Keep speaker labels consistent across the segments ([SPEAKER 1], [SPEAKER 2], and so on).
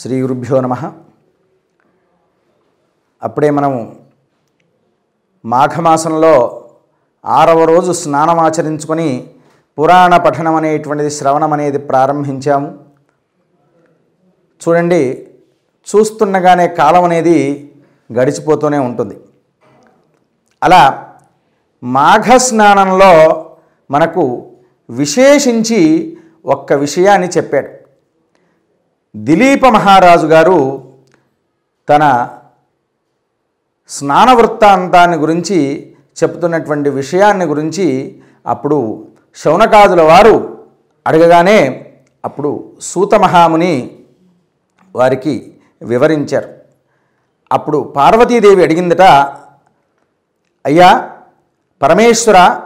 [SPEAKER 1] శ్రీ గురుభ్యో నమ. అప్పుడే మనం మాఘమాసంలో ఆరవ రోజు స్నానం ఆచరించుకొని పురాణ పఠనం అనేటువంటిది శ్రవణం అనేది ప్రారంభించాము. చూడండి చూస్తుండగానే కాలం అనేది గడిచిపోతూనే ఉంటుంది. అలా మాఘ స్నానంలో మనకు విశేషించి ఒక్క విషయాన్ని చెప్పాడు. దిలీప మహారాజు గారు తన స్నాన వృత్తాంతాన్ని గురించి చెప్తున్నటువంటి విషయాన్ని గురించి అప్పుడు శౌనకాదుల వారు అడగగానే అప్పుడు సూత మహాముని వారికి వివరించారు. అప్పుడు పార్వతీదేవి అడిగిందట అయ్యా పరమేశ్వర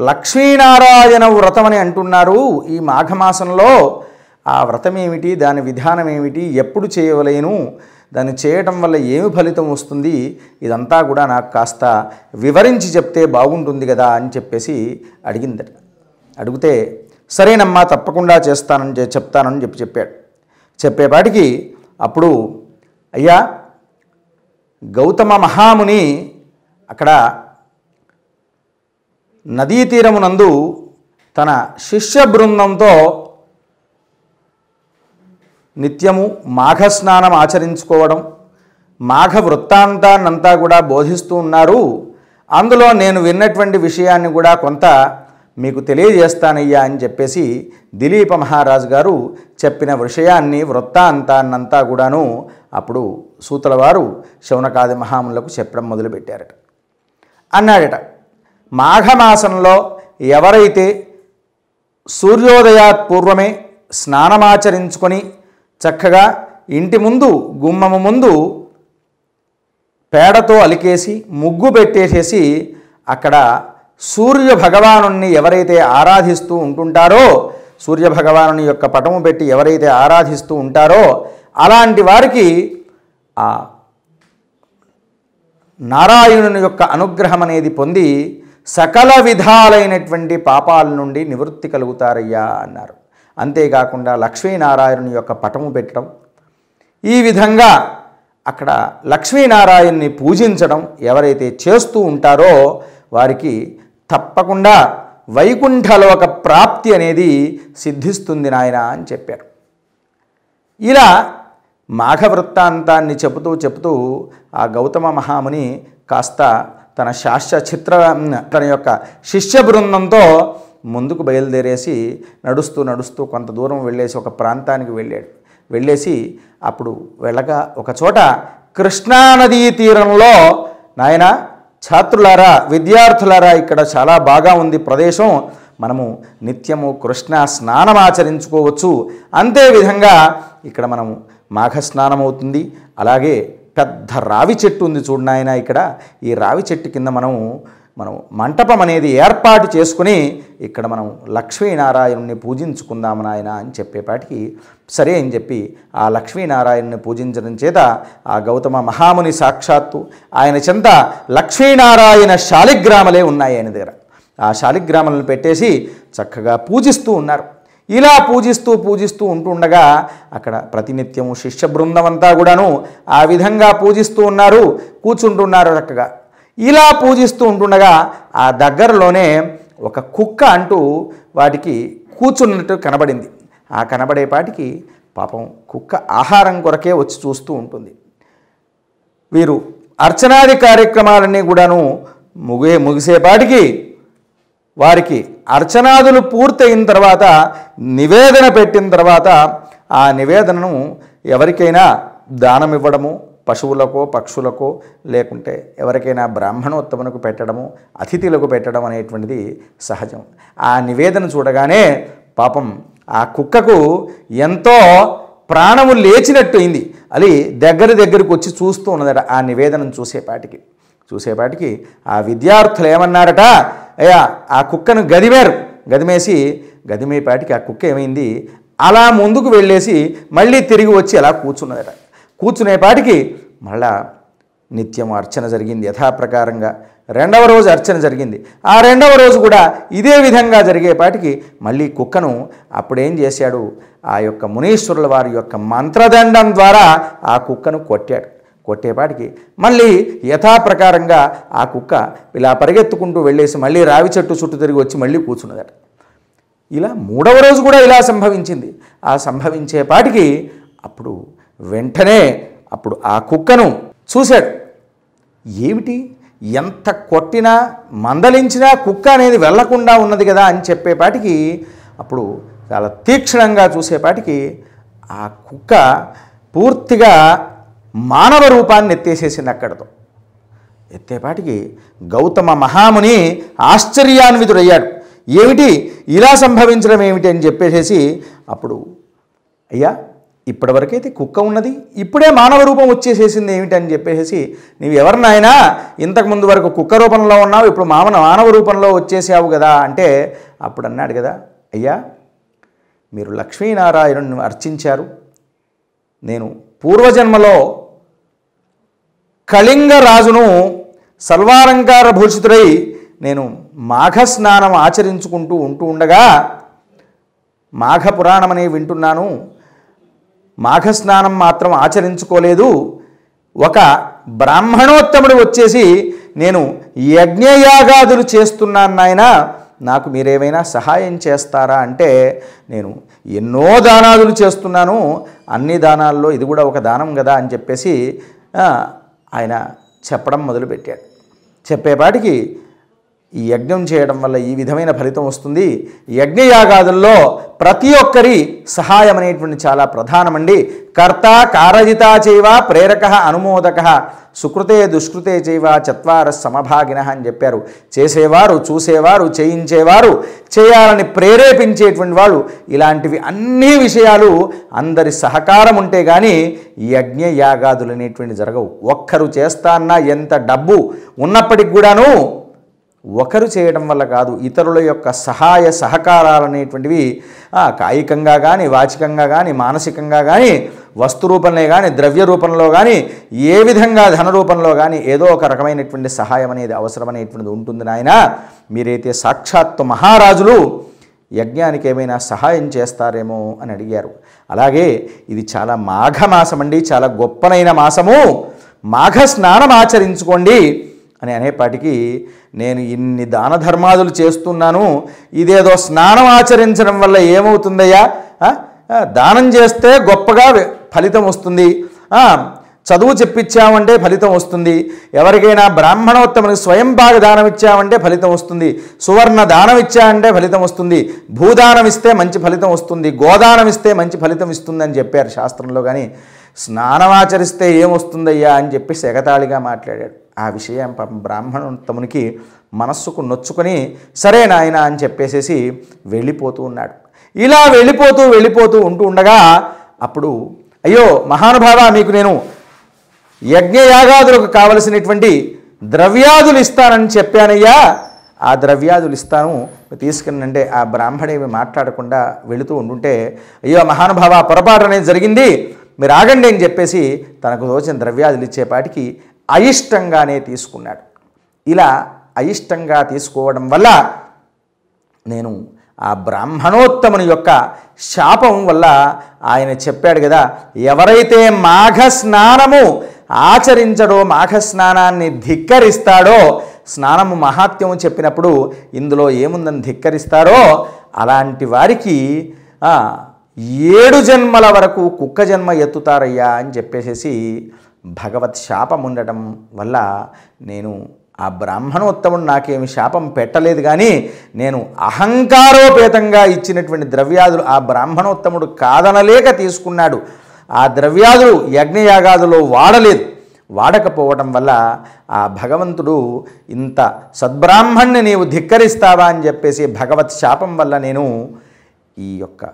[SPEAKER 1] లక్ష్మీనారాయణ వ్రతం అని అంటున్నారు ఈ మాఘమాసంలో ఆ వ్రతం ఏమిటి దాని విధానం ఏమిటి ఎప్పుడు చేయవలేను? దాన్ని చేయటం వల్ల ఏమి ఫలితం వస్తుంది? ఇదంతా కూడా నాకు కాస్త వివరించి చెప్తే బాగుంటుంది కదా అని చెప్పేసి అడిగిందట. అడిగితే సరేనమ్మా తప్పకుండా చేస్తానని చెప్తానని చెప్పి చెప్పాడు. చెప్పేపాటికి అప్పుడు అయ్యా గౌతమ మహాముని అక్కడ నదీ తీరమునందు తన శిష్య బృందంతో నిత్యము మాఘ స్నానం ఆచరించుకోవడం మాఘ వృత్తాంతాన్నంతా కూడా బోధిస్తూ ఉన్నారు. అందులో నేను విన్నటువంటి విషయాన్ని కూడా కొంత మీకు తెలియజేస్తానయ్యా అని చెప్పేసి దిలీప మహారాజు గారు చెప్పిన విషయాన్ని వృత్తాంతాన్నంతా కూడాను అప్పుడు సూతల వారు శౌనకాది మహాములకు చెప్పడం మొదలుపెట్టారట. అన్నాడట మాఘమాసంలో ఎవరైతే సూర్యోదయాత్ పూర్వమే స్నానమాచరించుకొని చక్కగా ఇంటి ముందు గుమ్మము ముందు పేడతో అలికేసి ముగ్గు పెట్టేసేసి అక్కడ సూర్య భగవాను ఎవరైతే ఆరాధిస్తూ ఉంటుంటారో సూర్య భగవానుని యొక్క పటము పెట్టి ఎవరైతే ఆరాధిస్తూ ఉంటారో అలాంటి వారికి ఆ నారాయణుని యొక్క అనుగ్రహం అనేది పొంది సకల విధాలైనటువంటి పాపాల నుండి నివృత్తి కలుగుతారయ్యా అన్నారు. అంతేకాకుండా లక్ష్మీనారాయణుని యొక్క పటము పెట్టడం. ఈ విధంగా అక్కడ లక్ష్మీనారాయణ్ణి పూజించడం ఎవరైతే చేస్తూ ఉంటారో వారికి తప్పకుండా వైకుంఠలోక ప్రాప్తి అనేది సిద్ధిస్తుంది నాయన అని చెప్పారు. ఇలా మాఘ వృత్తాంతాన్ని చెబుతూ చెబుతూ ఆ గౌతమ మహాముని కాస్త తన శాస్త్ర చిత్ర తన యొక్క శిష్య బృందంతో ముందుకు బయలుదేరేసి నడుస్తూ నడుస్తూ కొంత దూరం వెళ్ళేసి ఒక ప్రాంతానికి వెళ్ళాడు. వెళ్ళేసి అప్పుడు వెళ్ళగా ఒక చోట కృష్ణానదీ తీరంలో నాయన ఛాత్రులారా విద్యార్థులారా ఇక్కడ చాలా బాగా ఉంది ప్రదేశం. మనము నిత్యము కృష్ణ స్నానం ఆచరించుకోవచ్చు. అంతేవిధంగా ఇక్కడ మనము మాఘ స్నానం అవుతుంది. అలాగే పెద్ద రావి చెట్టు ఉంది చూడు నాయన ఇక్కడ. ఈ రావి చెట్టు కింద మనము మనం మంటపం అనేది ఏర్పాటు చేసుకుని ఇక్కడ మనం లక్ష్మీనారాయణుని పూజించుకుందాము నాయన అని చెప్పేపాటికి సరే అని చెప్పి ఆ లక్ష్మీనారాయణుని పూజించడం చేత ఆ గౌతమ మహాముని సాక్షాత్తు ఆయన చెంత లక్ష్మీనారాయణ శాలిగ్రామలే ఉన్నాయి ఆయన దగ్గర. ఆ శాలిగ్రామాలను పెట్టేసి చక్కగా పూజిస్తూ ఉన్నారు. ఇలా పూజిస్తూ పూజిస్తూ ఉంటుండగా అక్కడ ప్రతినిత్యము శిష్య బృందం అంతా కూడాను ఆ విధంగా పూజిస్తూ ఉన్నారు. కూర్చుంటున్నారు చక్కగా. ఇలా పూజిస్తూ ఉంటుండగా ఆ దగ్గరలోనే ఒక కుక్క అంటూ వాటికి కూర్చున్నట్టు కనబడింది. ఆ కనబడేపాటికి పాపం కుక్క ఆహారం కొరకే వచ్చి చూస్తూ ఉంటుంది. వీరు అర్చనాది కార్యక్రమాలన్నీ కూడాను ముగే ముగిసేపాటికి వారికి అర్చనాదులు పూర్తయిన తర్వాత నివేదన పెట్టిన తర్వాత ఆ నివేదనను ఎవరికైనా దానం ఇవ్వడము పశువులకో పక్షులకో లేకుంటే ఎవరికైనా బ్రాహ్మణోత్తమునకు పెట్టడము అతిథులకు పెట్టడం అనేటువంటిది సహజం. ఆ నివేదన చూడగానే పాపం ఆ కుక్కకు ఎంతో ప్రాణము లేచినట్టు అయింది. అది దగ్గర దగ్గరకు వచ్చి చూస్తూ ఉన్నదట ఆ నివేదనను చూసేపాటికి. చూసేపాటికి ఆ విద్యార్థులు ఏమన్నారట? అయ్యా ఆ కుక్కను గదిమేరు. గదిమేసి గదిమేపాటికి ఆ కుక్క ఏమైంది? అలా ముందుకు వెళ్ళేసి మళ్ళీ తిరిగి వచ్చి అలా కూర్చున్నదట. కూర్చునేపాటికి మళ్ళా నిత్యం అర్చన జరిగింది యథాప్రకారంగా. రెండవ రోజు అర్చన జరిగింది. ఆ రెండవ రోజు కూడా ఇదే విధంగా జరిగేపాటికి మళ్ళీ కుక్కను అప్పుడేం చేశాడు? ఆ యొక్క మునీశ్వరుల వారి యొక్క మంత్రదండం ద్వారా ఆ కుక్కను కొట్టాడు. కొట్టేపాటికి మళ్ళీ యథాప్రకారంగా ఆ కుక్క ఇలా పరిగెత్తుకుంటూ వెళ్ళేసి మళ్ళీ రావి చెట్టు చుట్టూ తిరిగి వచ్చి మళ్ళీ కూర్చున్నదట. ఇలా మూడవ రోజు కూడా ఇలా సంభవించింది. ఆ సంభవించేపాటికి అప్పుడు వెంటనే అప్పుడు ఆ కుక్కను చూశాడు. ఏమిటి? ఎంత కొట్టినా మందలించినా కుక్క అనేది వెళ్ళకుండా ఉన్నది కదా అని చెప్పేపాటికి అప్పుడు చాలా తీక్షణంగా చూసేపాటికి ఆ కుక్క పూర్తిగా మానవ రూపాన్ని ఎత్తేసేసింది అక్కడతో. ఎత్తేపాటికి గౌతమ మహాముని ఆశ్చర్యాన్వితుడయ్యాడు. ఏమిటి? ఇలా సంభవించడం ఏమిటి అని చెప్పేసేసి అప్పుడు అయ్యా ఇప్పటివరకైతే కుక్క ఉన్నది ఇప్పుడే మానవ రూపం వచ్చేసేసింది ఏమిటి అని చెప్పేసి నీవు ఎవరినైనా ఇంతకు ముందు వరకు కుక్క రూపంలో ఉన్నావు ఇప్పుడు మామన మానవ రూపంలో వచ్చేసావు కదా అంటే అప్పుడు అన్నాడు కదా అయ్యా మీరు లక్ష్మీనారాయణుని అర్చించారు. నేను పూర్వజన్మలో కళింగ రాజును సర్వాలంకార భూషితుడై నేను మాఘ స్నానం ఆచరించుకుంటూ ఉంటూ ఉండగా మాఘ పురాణం అనే వింటున్నాను. మాఘ స్నానం మాత్రం ఆచరించుకోలేదు. ఒక బ్రాహ్మణోత్తముడు వచ్చేసి నేను యజ్ఞయాగాదులు చేస్తున్నాను నాయన నాకు మీరేమైనా సహాయం చేస్తారా? అంటే నేను ఎన్నో దానాదులు చేస్తున్నాను అన్ని దానాల్లో ఇది కూడా ఒక దానం కదా అని చెప్పేసి ఆయన చెప్పడం మొదలుపెట్టాడు. చెప్పేపాటికి ఈ యజ్ఞం చేయడం వల్ల ఈ విధమైన ఫలితం వస్తుంది. యజ్ఞయాగాదుల్లో ప్రతి ఒక్కరి సహాయం అనేటువంటి చాలా ప్రధానమండి. కర్త కారజిత చైవ ప్రేరక అనుమోదక సుకృతే దుష్కృతే చైవ చత్వార సమభాగిన అని చెప్పారు. చేసేవారు చూసేవారు చేయించేవారు చేయాలని ప్రేరేపించేటువంటి వాళ్ళు ఇలాంటివి అన్ని విషయాలు అందరి సహకారం ఉంటే కానీ యజ్ఞ యాగాదులు అనేటువంటి జరగవు. ఒక్కరు చేస్తా అన్న ఎంత డబ్బు ఉన్నప్పటికి కూడాను ఒకరు చేయడం వల్ల కాదు ఇతరుల యొక్క సహాయ సహకారాలు అనేటువంటివి కాయికంగా కానీ వాచికంగా కానీ మానసికంగా కానీ వస్తు రూపంలో కానీ ద్రవ్య రూపంలో కానీ ఏ విధంగా ధన రూపంలో కానీ ఏదో ఒక రకమైనటువంటి సహాయం అనేది అవసరం అనేటువంటిది ఉంటుంది నాయన. మీరైతే సాక్షాత్తు మహారాజులు యజ్ఞానికి ఏమైనా సహాయం చేస్తారేమో అని అడిగారు. అలాగే ఇది చాలా మాఘమాసం అండి చాలా గొప్పనైన మాసము. మాఘ స్నానం ఆచరించుకోండి. అని అనేపాటికి నేను ఇన్ని దాన ధర్మాదులు చేస్తున్నాను ఇదేదో స్నానం ఆచరించడం వల్ల ఏమవుతుందయ్యా? దానం చేస్తే గొప్పగా ఫలితం వస్తుంది. చదువు చెప్పించామంటే ఫలితం వస్తుంది. ఎవరికైనా బ్రాహ్మణోత్తమునికి స్వయం భాగ దానం ఇచ్చామంటే ఫలితం వస్తుంది. సువర్ణ దానం ఇచ్చామంటే ఫలితం వస్తుంది. భూదానం ఇస్తే మంచి ఫలితం వస్తుంది. గోదానం ఇస్తే మంచి ఫలితం ఇస్తుందని చెప్పారు శాస్త్రంలో కానీ స్నానం ఆచరిస్తే ఏమొస్తుందయ్యా అని చెప్పి సెగతాళిగా మాట్లాడాడు. ఆ విషయం పాపం బ్రాహ్మణోత్తమునికి మనస్సుకు నొచ్చుకొని సరే నాయన అని చెప్పేసేసి వెళ్ళిపోతూ ఉన్నాడు. ఇలా వెళ్ళిపోతూ వెళ్ళిపోతూ ఉంటూ ఉండగా అప్పుడు అయ్యో మహానుభావ మీకు నేను యజ్ఞయాగాదులకు కావలసినటువంటి ద్రవ్యాదులు ఇస్తానని చెప్పానయ్యా. ఆ ద్రవ్యాదులు ఇస్తాను. తీసుకునంటే ఆ బ్రాహ్మణేమి మాట్లాడకుండా వెళుతూ ఉండుంటే అయ్యో మహానుభావ పొరపాటు అనేది జరిగింది. మీరు ఆగండి అని చెప్పేసి తనకు తోచిన ద్రవ్యాదులు ఇచ్చేపాటికి అయిష్టంగానే తీసుకున్నాడు. ఇలా అయిష్టంగా తీసుకోవడం వల్ల నేను ఆ బ్రాహ్మణోత్తముని యొక్క శాపం వల్ల ఆయన చెప్పాడు కదా ఎవరైతే మాఘ స్నానము ఆచరించడో మాఘ స్నానాన్ని ధిక్కరిస్తాడో స్నానము మహాత్యము చెప్పినప్పుడు ఇందులో ఏముందని ధిక్కరిస్తారో అలాంటి వారికి ఏడు జన్మల వరకు కుక్క జన్మ ఎత్తుతారయ్యా అని చెప్పేసేసి భగవత్ శాపం ఉండటం వల్ల నేను ఆ బ్రాహ్మణోత్తముడు నాకేమి శాపం పెట్టలేదు కానీ నేను అహంకారోపేతంగా ఇచ్చినటువంటి ద్రవ్యాదులు ఆ బ్రాహ్మణోత్తముడు కాదనలేక తీసుకున్నాడు. ఆ ద్రవ్యాదులు యజ్ఞయాగాదులో వాడలేదు. వాడకపోవటం వల్ల ఆ భగవంతుడు ఇంత సద్బ్రాహ్మణ్ణి నీవు ధిక్కరిస్తావా అని చెప్పేసి భగవత్ శాపం వల్ల నేను ఈ యొక్క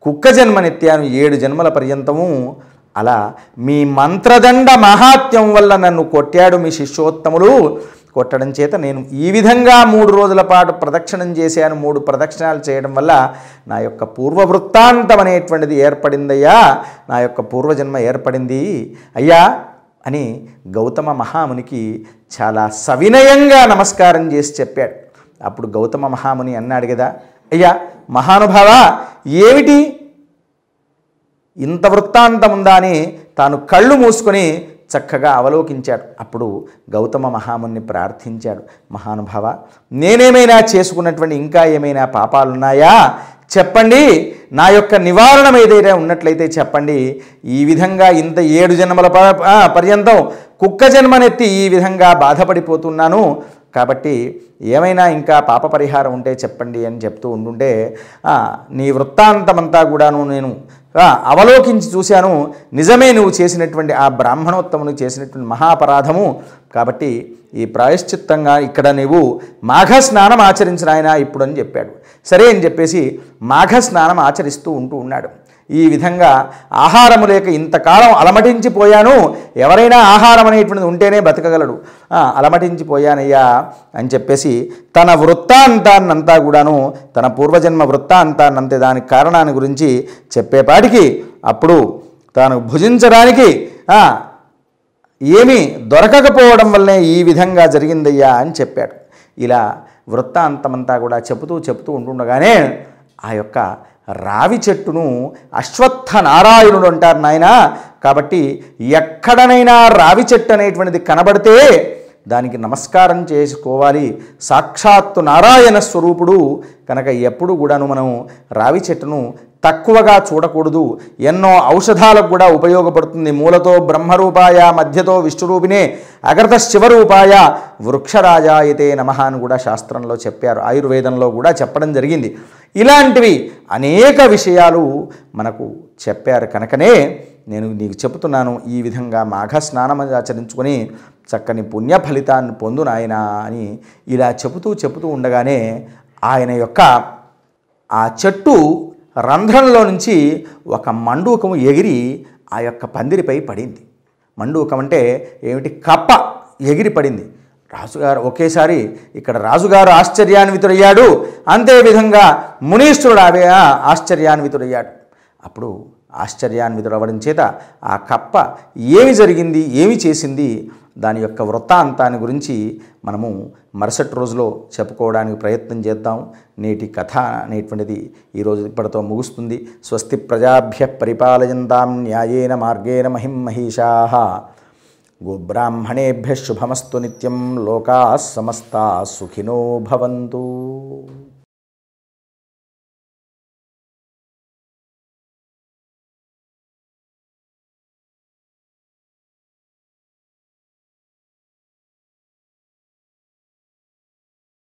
[SPEAKER 1] కుక్క జన్మనిత్యాను ఏడు జన్మల పర్యంతము అలా మీ మంత్రదండ మహాత్యం వల్ల నన్ను కొట్టాడు మీ శిష్యోత్తములు. కొట్టడం చేత నేను ఈ విధంగా మూడు రోజుల పాటు ప్రదక్షిణం చేశాను. మూడు ప్రదక్షిణాలు చేయడం వల్ల నా యొక్క పూర్వవృత్తాంతం అనేటువంటిది ఏర్పడిందయ్యా. నా యొక్క పూర్వజన్మ ఏర్పడింది. అయ్యా అని గౌతమ మహామునికి చాలా సవినయంగా నమస్కారం చేసి చెప్పాడు. అప్పుడు గౌతమ మహాముని అన్నాడు కదా అయ్యా మహానుభావ ఏమిటి ఇంత వృత్తాంతం ఉందా అని తాను కళ్ళు మూసుకొని చక్కగా అవలోకించాడు. అప్పుడు గౌతమ మహాముని ప్రార్థించాడు. మహానుభావ నేనేమైనా చేసుకున్నటువంటి ఇంకా ఏమైనా పాపాలున్నాయా? చెప్పండి. నా యొక్క నివారణం ఏదైనా ఉన్నట్లయితే చెప్పండి. ఈ విధంగా ఇంత ఏడు జన్మల పర్యంతం కుక్క జన్మనెత్తి ఈ విధంగా బాధపడిపోతున్నాను. కాబట్టి ఏమైనా ఇంకా పాప పరిహారం ఉంటే చెప్పండి అని చెప్తూ ఉంటుంటే నీ వృత్తాంతమంతా కూడాను నేను అవలోకించి చూశాను నిజమే నువ్వు చేసినటువంటి ఆ బ్రాహ్మణోత్తమును చేసినటువంటి మహాపరాధము. కాబట్టి ఈ ప్రాయశ్చిత్తంగా ఇక్కడ నీవు మాఘ స్నానం ఆచరించిన ఆయన ఇప్పుడు అని చెప్పాడు. సరే అని చెప్పేసి మాఘ స్నానం ఆచరిస్తూ ఉంటూ ఉన్నాడు. ఈ విధంగా ఆహారము లేక ఇంతకాలం అలమటించిపోయాను. ఎవరైనా ఆహారం అనేటువంటిది ఉంటేనే బతకగలడు అలమటించిపోయానయ్యా అని చెప్పేసి తన వృత్తాంతాన్నంతా కూడాను తన పూర్వజన్మ వృత్తాంతాన్నంతే దాని కారణాన్ని గురించి చెప్పేపాటికి అప్పుడు తాను భుజించడానికి ఏమీ దొరకకపోవడం వల్లనే ఈ విధంగా జరిగిందయ్యా అని చెప్పాడు. ఇలా వృత్తాంతమంతా కూడా చెబుతూ చెబుతూ ఉంటుండగానే ఆ యొక్క రావి చెట్టును అశ్వత్థ నారాయణుడు అంటారు నాయన. కాబట్టి ఎక్కడనైనా రావి చెట్టు అనేటువంటిది కనబడితే దానికి నమస్కారం చేసుకోవాలి. సాక్షాత్తు నారాయణ స్వరూపుడు. కనుక ఎప్పుడు కూడాను మనం రావి చెట్టును తక్కువగా చూడకూడదు. ఎన్నో ఔషధాలకు కూడా ఉపయోగపడుతుంది. మూలతో బ్రహ్మరూపాయ మధ్యతో విష్ణురూపిణే అగ్రత శివరూపాయ వృక్షరాజాయతే నమ అని కూడా శాస్త్రంలో చెప్పారు. ఆయుర్వేదంలో కూడా చెప్పడం జరిగింది. ఇలాంటివి అనేక విషయాలు మనకు చెప్పారు. కనుకనే నేను నీకు చెబుతున్నాను ఈ విధంగా మాఘ స్నానం ఆచరించుకొని చక్కని పుణ్య ఫలితాన్ని పొందు నాయన అని ఇలా చెబుతూ చెబుతూ ఉండగానే ఆయన యొక్క ఆ చెట్టు రంధ్రంలో నుంచి ఒక మండూకము ఎగిరి ఆ యొక్క పందిరిపై పడింది. మండూకం అంటే ఏమిటి? కప్ప ఎగిరి పడింది. రాజుగారు ఒకేసారి ఇక్కడ రాజుగారు ఆశ్చర్యాన్వితుడయ్యాడు. అంతే విధంగా మునీశ్వరుడు అవే ఆశ్చర్యాన్వితుడయ్యాడు. అప్పుడు ఆశ్చర్యాన్వితుడవడం చేత ఆ కప్ప ఏమి జరిగింది? ఏమి చేసింది? దాని యొక్క వృత్తాంతాన్ని గురించి మనము మరుసటి రోజులో చెప్పుకోవడానికి ప్రయత్నం చేద్దాం. నేటి కథ అనేటువంటిది ఈరోజు ఇప్పటితో ముగుస్తుంది. స్వస్తి ప్రజాభ్య పరిపాలయంతాం న్యాయేన మార్గేణ మహిం మహిషా. గోబ్రాహ్మణేభ్య శుభమస్తు నిత్యం లోకా సమస్తా సుఖినో భవంతు.